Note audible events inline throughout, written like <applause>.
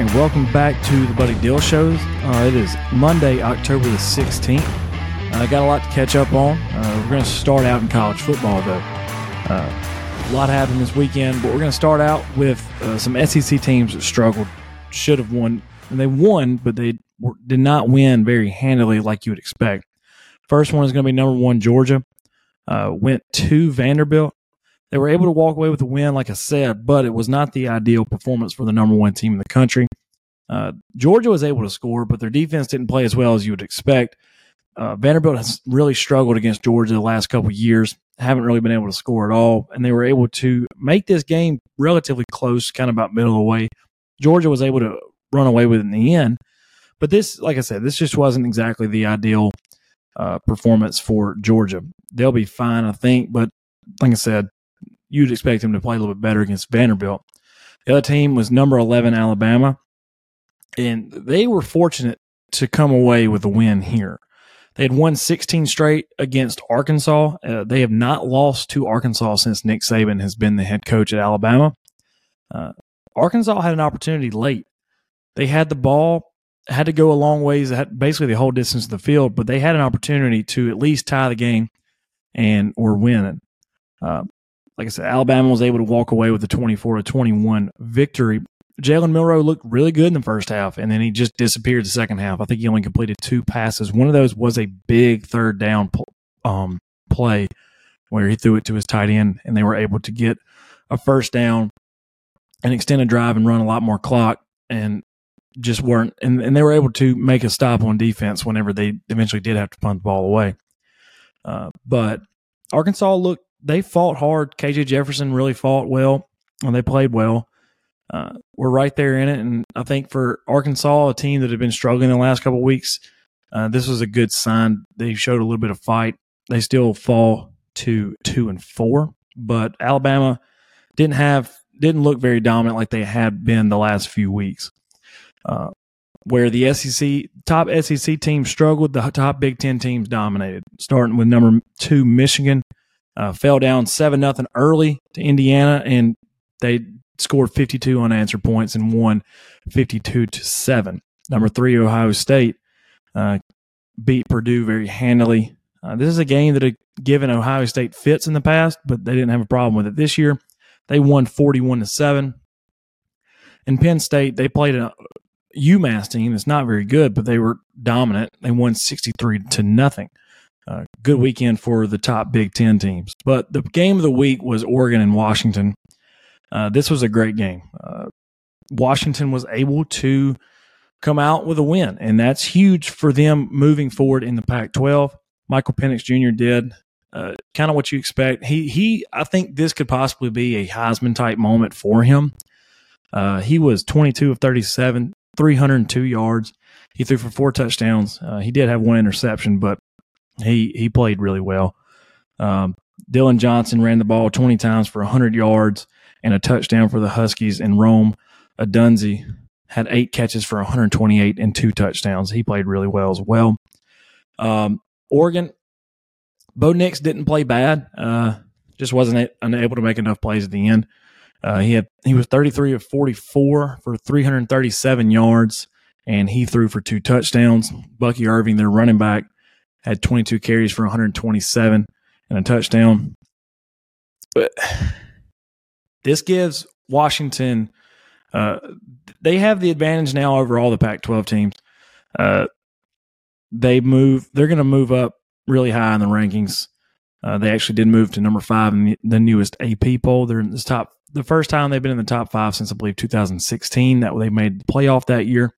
Right, welcome back to the Buddy Dill Shows. Uh, it is Monday, October the 16th. I uh, got a lot to catch up on. Uh, we're going to start out in college football, though. Uh, a lot happened this weekend, but we're going to start out with uh, some SEC teams that struggled, should have won. And they won, but they were, did not win very handily like you would expect. First one is going to be number one, Georgia. Uh, went to Vanderbilt they were able to walk away with a win, like I said, but it was not the ideal performance for the number one team in the country. Uh, Georgia was able to score, but their defense didn't play as well as you would expect. Uh, Vanderbilt has really struggled against Georgia the last couple years, haven't really been able to score at all, and they were able to make this game relatively close, kind of about middle of the way. Georgia was able to run away with it in the end, but this, like I said, this just wasn't exactly the ideal uh, performance for Georgia. They'll be fine, I think, but like I said, you'd expect them to play a little bit better against Vanderbilt. The other team was number 11, Alabama, and they were fortunate to come away with a win here. They had won 16 straight against Arkansas. Uh, they have not lost to Arkansas since Nick Saban has been the head coach at Alabama. Uh, Arkansas had an opportunity late. They had the ball, had to go a long ways, basically the whole distance of the field, but they had an opportunity to at least tie the game and were winning. Uh, like I said, Alabama was able to walk away with a 24 to 21 victory. Jalen Milroe looked really good in the first half, and then he just disappeared the second half. I think he only completed two passes. One of those was a big third down um, play where he threw it to his tight end, and they were able to get a first down, an extended drive, and run a lot more clock, and just weren't. And, and they were able to make a stop on defense whenever they eventually did have to punt the ball away. Uh, but Arkansas looked they fought hard. KJ Jefferson really fought well, and they played well. Uh, we're right there in it, and I think for Arkansas, a team that had been struggling the last couple weeks, uh, this was a good sign. They showed a little bit of fight. They still fall to two and four, but Alabama didn't have didn't look very dominant like they had been the last few weeks. Uh, where the SEC top SEC teams struggled, the top Big Ten teams dominated. Starting with number two Michigan, uh, fell down seven nothing early to Indiana, and they scored 52 unanswered points and won 52 to seven. Number three Ohio State uh, beat Purdue very handily. Uh, this is a game that had given Ohio State fits in the past, but they didn't have a problem with it this year. They won 41 to seven. In Penn State, they played a UMass team that's not very good, but they were dominant. They won 63 to nothing. Uh, good weekend for the top Big Ten teams. But the game of the week was Oregon and Washington. Uh, this was a great game. Uh, Washington was able to come out with a win, and that's huge for them moving forward in the Pac-12. Michael Penix Jr. did uh, kind of what you expect. He he, I think this could possibly be a Heisman type moment for him. Uh, he was 22 of 37, 302 yards. He threw for four touchdowns. Uh, he did have one interception, but he he played really well. Um, Dillon Johnson ran the ball 20 times for 100 yards and a touchdown for the Huskies. And Rome Odunze had eight catches for 128 and two touchdowns. He played really well as well. Um, Oregon, Bo Nix didn't play bad. Uh, just wasn't unable to make enough plays at the end. Uh, he had he was 33 of 44 for 337 yards, and he threw for two touchdowns. Bucky Irving, their running back, had 22 carries for 127 and a touchdown. But this gives Washington, uh, they have the advantage now over all the Pac 12 teams. Uh, they move, they're going to move up really high in the rankings. Uh, they actually did move to number five in the, the, newest AP poll. They're in the top, the first time they've been in the top five since I believe 2016 that they made the playoff that year.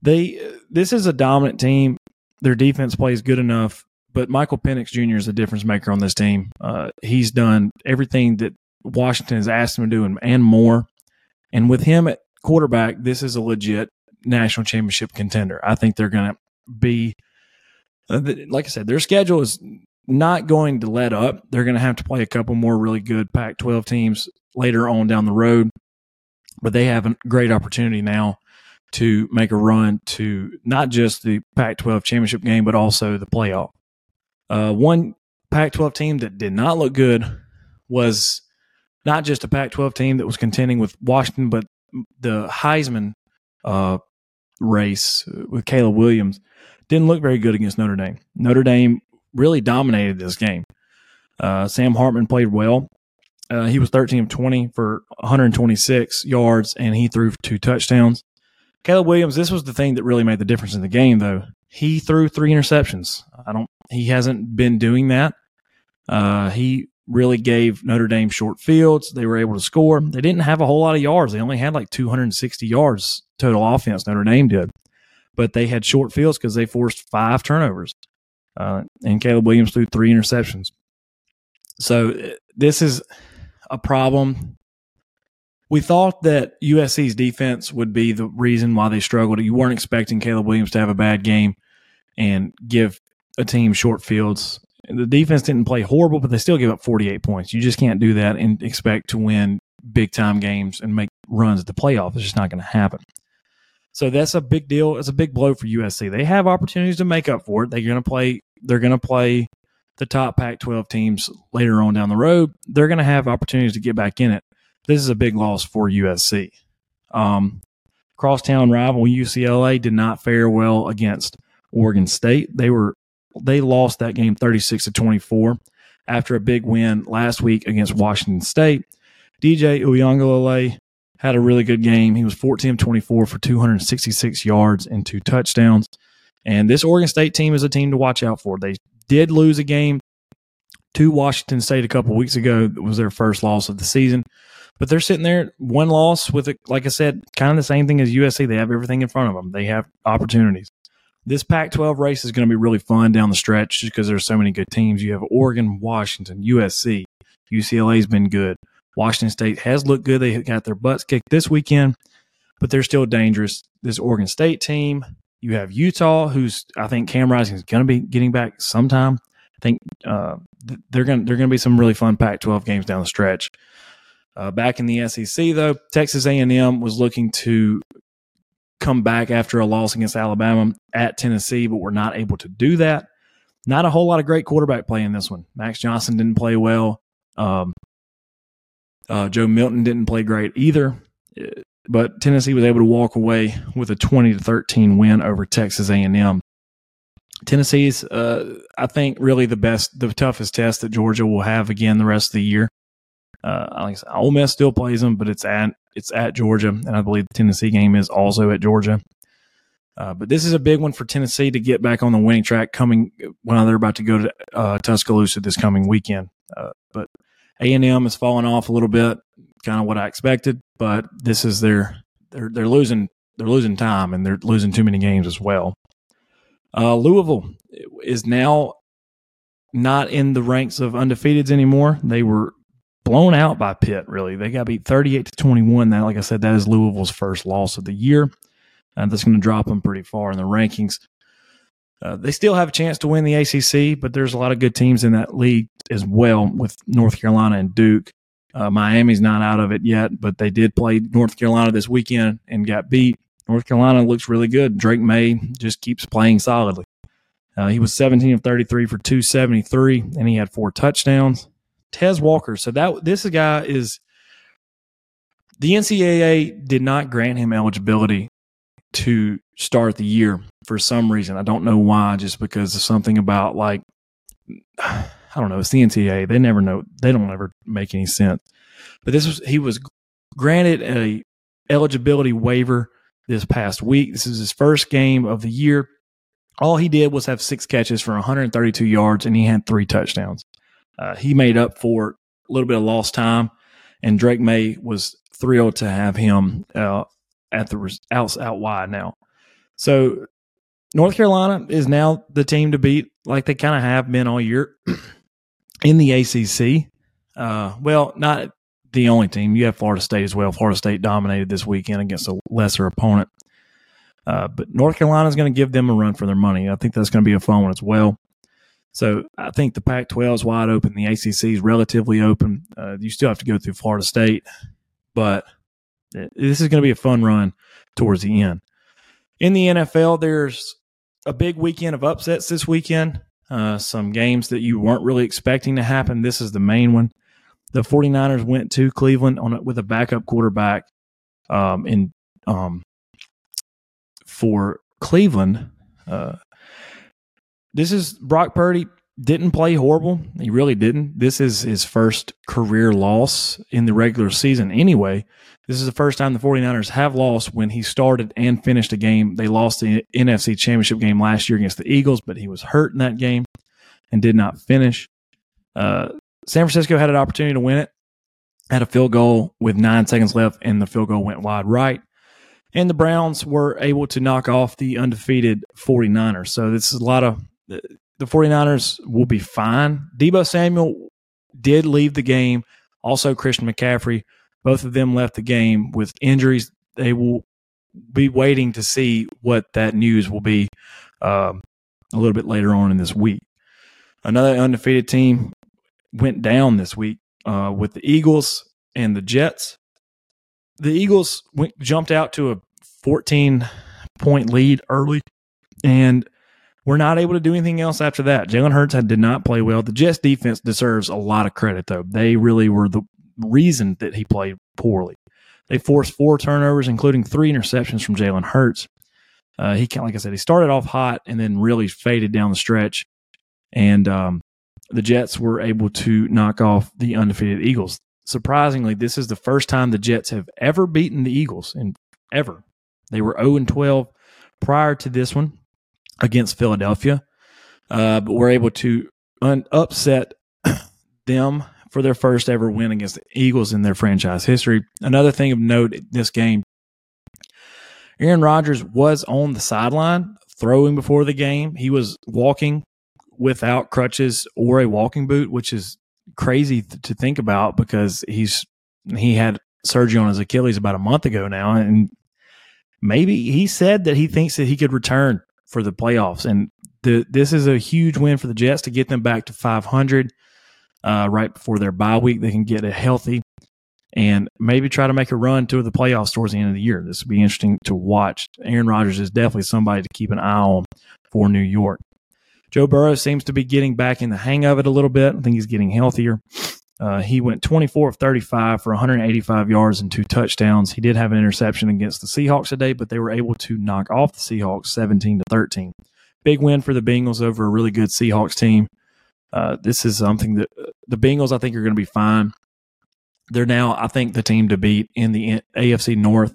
They, this is a dominant team their defense plays good enough. But Michael Penix Jr. is a difference maker on this team. Uh, he's done everything that Washington has asked him to do and, and more. And with him at quarterback, this is a legit national championship contender. I think they're going to be, uh, like I said, their schedule is not going to let up. They're going to have to play a couple more really good Pac 12 teams later on down the road. But they have a great opportunity now to make a run to not just the Pac 12 championship game, but also the playoff. Uh, one Pac 12 team that did not look good was not just a Pac 12 team that was contending with Washington, but the Heisman uh, race with Caleb Williams didn't look very good against Notre Dame. Notre Dame really dominated this game. Uh, Sam Hartman played well. Uh, he was 13 of 20 for 126 yards, and he threw two touchdowns. Caleb Williams, this was the thing that really made the difference in the game, though. He threw three interceptions. I don't. He hasn't been doing that. Uh, he really gave Notre Dame short fields. They were able to score. They didn't have a whole lot of yards. They only had like 260 yards total offense. Notre Dame did, but they had short fields because they forced five turnovers. Uh, and Caleb Williams threw three interceptions. So uh, this is a problem. We thought that USC's defense would be the reason why they struggled. You weren't expecting Caleb Williams to have a bad game and give a team short fields. The defense didn't play horrible, but they still gave up 48 points. You just can't do that and expect to win big time games and make runs at the playoffs. It's just not going to happen. So that's a big deal. It's a big blow for USC. They have opportunities to make up for it. They're going to play. They're going to play the top Pac-12 teams later on down the road. They're going to have opportunities to get back in it. This is a big loss for USC. Um, crosstown rival UCLA did not fare well against Oregon State. They were they lost that game 36 to 24 after a big win last week against Washington State. DJ Uiagalelei had a really good game. He was 14 of 24 for 266 yards and two touchdowns. And this Oregon State team is a team to watch out for. They did lose a game to Washington State a couple weeks ago. It was their first loss of the season. But they're sitting there, one loss with, it, like I said, kind of the same thing as USC. They have everything in front of them. They have opportunities. This Pac-12 race is going to be really fun down the stretch just because there's so many good teams. You have Oregon, Washington, USC, UCLA's been good. Washington State has looked good. They got their butts kicked this weekend, but they're still dangerous. This Oregon State team, you have Utah, who's I think Cam Rising is going to be getting back sometime. I think uh, they're going they're going to be some really fun Pac-12 games down the stretch. Uh, back in the SEC, though, Texas A&M was looking to come back after a loss against Alabama at Tennessee, but were not able to do that. Not a whole lot of great quarterback play in this one. Max Johnson didn't play well. Um, uh, Joe Milton didn't play great either, but Tennessee was able to walk away with a 20 to 13 win over Texas A&M. Tennessee's, uh, I think, really the best, the toughest test that Georgia will have again the rest of the year. Uh, like said, Ole Miss still plays them, but it's at it's at Georgia, and I believe the Tennessee game is also at Georgia. Uh, but this is a big one for Tennessee to get back on the winning track coming when they're about to go to uh, Tuscaloosa this coming weekend. Uh, but A and M has fallen off a little bit, kind of what I expected. But this is their they're they're losing they're losing time and they're losing too many games as well. Uh, Louisville is now not in the ranks of undefeateds anymore. They were blown out by Pitt. Really, they got beat thirty-eight to twenty-one. That, like I said, that is Louisville's first loss of the year, and that's going to drop them pretty far in the rankings. Uh, they still have a chance to win the ACC, but there's a lot of good teams in that league as well, with North Carolina and Duke. Uh, Miami's not out of it yet, but they did play North Carolina this weekend and got beat. North Carolina looks really good. Drake Maye just keeps playing solidly. Uh, he was 17 of 33 for 273, and he had four touchdowns. Tez Walker. So that this guy is the NCAA did not grant him eligibility to start the year for some reason. I don't know why, just because of something about like <sighs> I don't know, it's the NCAA. They never know they don't ever make any sense. But this was he was granted a eligibility waiver this past week. This is his first game of the year. All he did was have six catches for 132 yards and he had three touchdowns. Uh, he made up for a little bit of lost time, and Drake Maye was thrilled to have him uh, at the out out wide now. So North Carolina is now the team to beat, like they kind of have been all year <clears throat> in the ACC. Uh, well, not the only team. You have Florida State as well. Florida State dominated this weekend against a lesser opponent. Uh, but North Carolina is going to give them a run for their money. I think that's going to be a fun one as well. So I think the Pac 12 is wide open. The ACC is relatively open. Uh, you still have to go through Florida State, but this is going to be a fun run towards the end. In the NFL, there's a big weekend of upsets this weekend. Uh, some games that you weren't really expecting to happen. This is the main one. The 49ers went to Cleveland on a, with a backup quarterback Um, in um, for Cleveland, uh, this is Brock Purdy didn't play horrible. He really didn't. This is his first career loss in the regular season anyway. This is the first time the 49ers have lost when he started and finished a game. They lost the NFC Championship game last year against the Eagles, but he was hurt in that game and did not finish. Uh, San Francisco had an opportunity to win it, had a field goal with nine seconds left, and the field goal went wide right. And the Browns were able to knock off the undefeated 49ers. So this is a lot of the 49ers will be fine. Deebo Samuel did leave the game. Also, Christian McCaffrey both of them left the game with injuries. They will be waiting to see what that news will be um, a little bit later on in this week. Another undefeated team went down this week uh, with the Eagles and the Jets. The Eagles went, jumped out to a 14 point lead early and were not able to do anything else after that. Jalen Hurts did not play well. The Jets defense deserves a lot of credit, though. They really were the reason that he played poorly. They forced four turnovers, including three interceptions from Jalen Hurts. Uh, he, like I said, he started off hot and then really faded down the stretch. And um, the Jets were able to knock off the undefeated Eagles. Surprisingly, this is the first time the Jets have ever beaten the Eagles, and ever. They were 0 and 12 prior to this one against Philadelphia, uh, but were able to un- upset <coughs> them for their first ever win against the Eagles in their franchise history. Another thing of note this game, Aaron Rodgers was on the sideline throwing before the game. He was walking without crutches or a walking boot, which is crazy th- to think about because he's he had surgery on his Achilles about a month ago now, and maybe he said that he thinks that he could return for the playoffs. And the, this is a huge win for the Jets to get them back to 500 uh, right before their bye week. They can get it healthy and maybe try to make a run to the playoffs towards the end of the year. This would be interesting to watch. Aaron Rodgers is definitely somebody to keep an eye on for New York. Joe Burrow seems to be getting back in the hang of it a little bit. I think he's getting healthier. Uh, he went 24 of 35 for 185 yards and two touchdowns. He did have an interception against the Seahawks today, but they were able to knock off the Seahawks 17 to 13. Big win for the Bengals over a really good Seahawks team. Uh, this is something that uh, the Bengals, I think, are going to be fine. They're now, I think, the team to beat in the AFC North.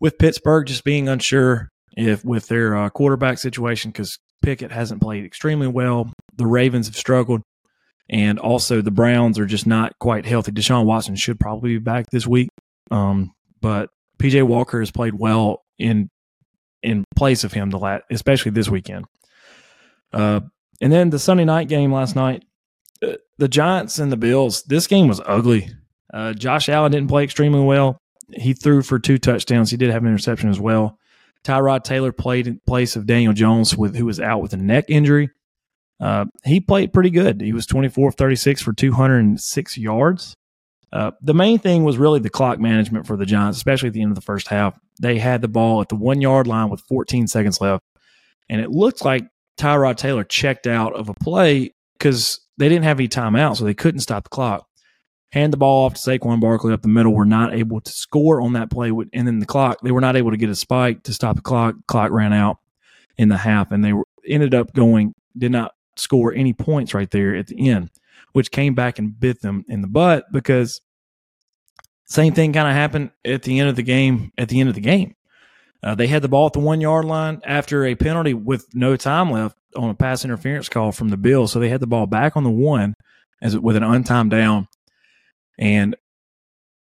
With Pittsburgh just being unsure if with their uh, quarterback situation, because Pickett hasn't played extremely well. The Ravens have struggled, and also the Browns are just not quite healthy. Deshaun Watson should probably be back this week, um, but PJ Walker has played well in in place of him the last, especially this weekend. Uh, and then the Sunday night game last night, uh, the Giants and the Bills. This game was ugly. Uh, Josh Allen didn't play extremely well. He threw for two touchdowns. He did have an interception as well. Tyrod Taylor played in place of Daniel Jones, with who was out with a neck injury. Uh, he played pretty good. He was 24 of 36 for 206 yards. Uh, the main thing was really the clock management for the Giants, especially at the end of the first half. They had the ball at the one yard line with 14 seconds left, and it looked like Tyrod Taylor checked out of a play because they didn't have any timeout, so they couldn't stop the clock. Hand the ball off to Saquon Barkley up the middle. Were not able to score on that play, and then the clock they were not able to get a spike to stop the clock. Clock ran out in the half, and they were, ended up going did not score any points right there at the end, which came back and bit them in the butt because same thing kind of happened at the end of the game. At the end of the game, uh, they had the ball at the one yard line after a penalty with no time left on a pass interference call from the Bills. So they had the ball back on the one as with an untimed down, and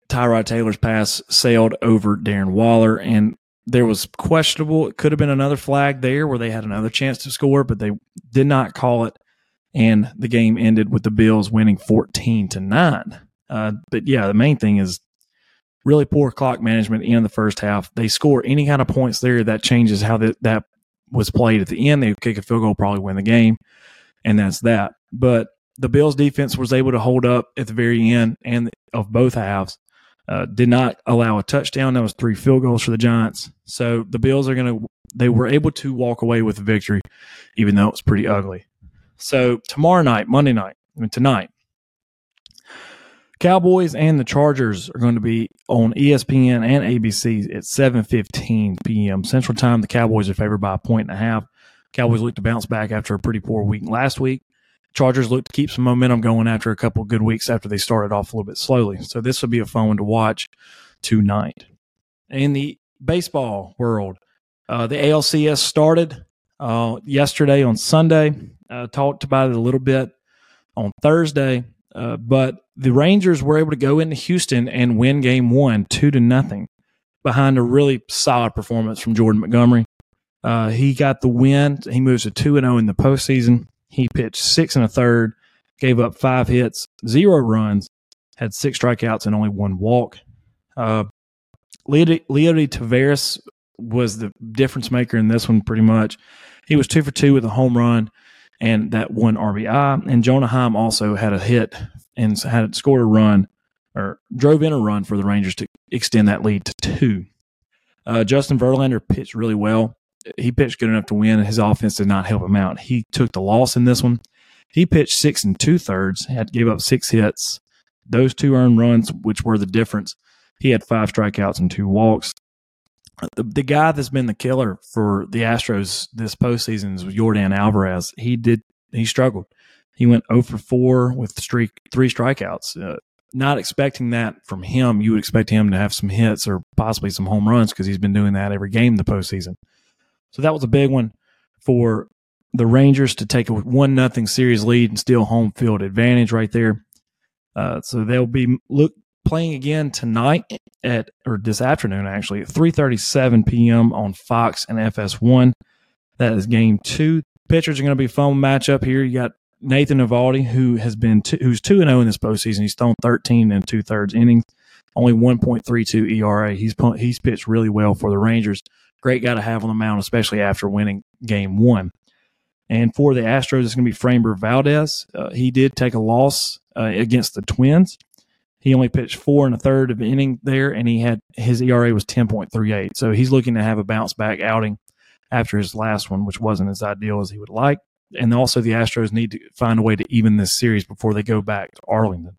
Tyrod Taylor's pass sailed over Darren Waller, and there was questionable. It could have been another flag there where they had another chance to score, but they did not call it, and the game ended with the Bills winning fourteen to nine. Uh, but yeah, the main thing is really poor clock management in the first half. They score any kind of points there that changes how that, that was played at the end. They kick a field goal, probably win the game, and that's that. But the Bills defense was able to hold up at the very end and of both halves. Uh, did not allow a touchdown. That was three field goals for the Giants. So the Bills are going to, they were able to walk away with victory, even though it was pretty ugly. So tomorrow night, Monday night, I mean, tonight, Cowboys and the Chargers are going to be on ESPN and ABC at 7:15 p.m. Central Time. The Cowboys are favored by a point and a half. Cowboys look to bounce back after a pretty poor week last week. Chargers look to keep some momentum going after a couple good weeks after they started off a little bit slowly. So this will be a fun one to watch tonight. In the baseball world, uh, the ALCS started uh, yesterday on Sunday. Uh, talked about it a little bit on Thursday, uh, but the Rangers were able to go into Houston and win Game One two to nothing behind a really solid performance from Jordan Montgomery. Uh, he got the win. He moves to two and zero oh in the postseason. He pitched six and a third, gave up five hits, zero runs, had six strikeouts and only one walk. Uh, Leody Taveras was the difference maker in this one pretty much. He was two for two with a home run and that one RBI. And Jonah Heim also had a hit and had scored a run or drove in a run for the Rangers to extend that lead to two. Uh, Justin Verlander pitched really well. He pitched good enough to win, and his offense did not help him out. He took the loss in this one. He pitched six and two thirds, had gave up six hits. Those two earned runs, which were the difference. He had five strikeouts and two walks. The, the guy that's been the killer for the Astros this postseason is Jordan Alvarez. He did he struggled. He went 0 for 4 with streak, three strikeouts. Uh, not expecting that from him. You would expect him to have some hits or possibly some home runs because he's been doing that every game the postseason. So that was a big one for the Rangers to take a one nothing series lead and steal home field advantage right there. Uh, so they'll be look playing again tonight at or this afternoon actually at 3:37 p.m. on Fox and FS1. That is game two. Pitchers are going to be a fun matchup here. You got Nathan Eovaldi, who has been two, who's two and zero oh in this postseason. He's thrown 13 and two thirds innings, only 1.32 ERA. He's he's pitched really well for the Rangers. Great guy to have on the mound, especially after winning game one. And for the Astros, it's going to be Framber Valdez. Uh, he did take a loss uh, against the Twins. He only pitched four and a third of an inning there, and he had his ERA was ten point three eight. So he's looking to have a bounce back outing after his last one, which wasn't as ideal as he would like. And also, the Astros need to find a way to even this series before they go back to Arlington.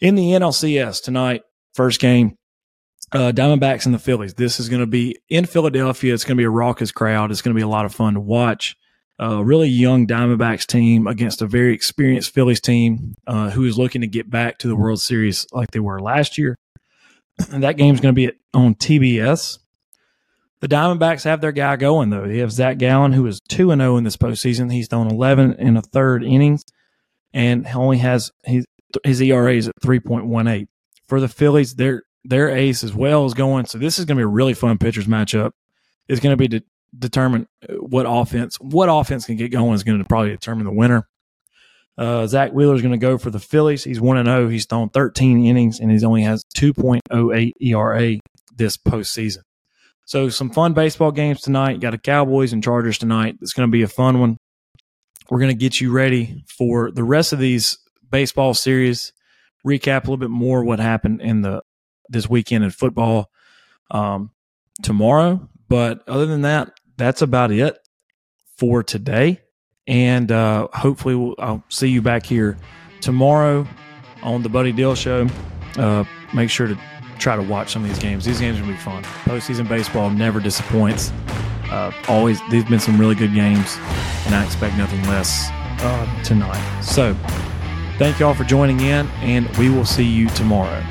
In the NLCS tonight, first game, uh, Diamondbacks and the Phillies. This is going to be in Philadelphia. It's going to be a raucous crowd. It's going to be a lot of fun to watch a really young Diamondbacks team against a very experienced Phillies team uh, who is looking to get back to the World Series like they were last year. <clears throat> And that game's going to be on TBS. The Diamondbacks have their guy going though. They have Zach Gallen, who is two and zero oh in this postseason. He's thrown eleven and a third innings, and only has his his ERA is at three point one eight. For the Phillies, their their ace as well is going. So this is going to be a really fun pitchers matchup. It's going to be de- determine uh, what offense what offense can get going is going to probably determine the winner. Uh, Zack Wheeler is going to go for the Phillies. He's one and zero. Oh. He's thrown 13 innings and he's only has 2.08 ERA this postseason. So some fun baseball games tonight. You got a Cowboys and Chargers tonight. It's going to be a fun one. We're going to get you ready for the rest of these baseball series. Recap a little bit more what happened in the this weekend in football um, tomorrow. But other than that, that's about it for today. And uh, hopefully, we'll, I'll see you back here tomorrow on the Buddy Dill Show. Uh, make sure to try to watch some of these games. These games are going to be fun. Postseason baseball never disappoints. Uh, always, these have been some really good games, and I expect nothing less uh, tonight. So, thank you all for joining in, and we will see you tomorrow.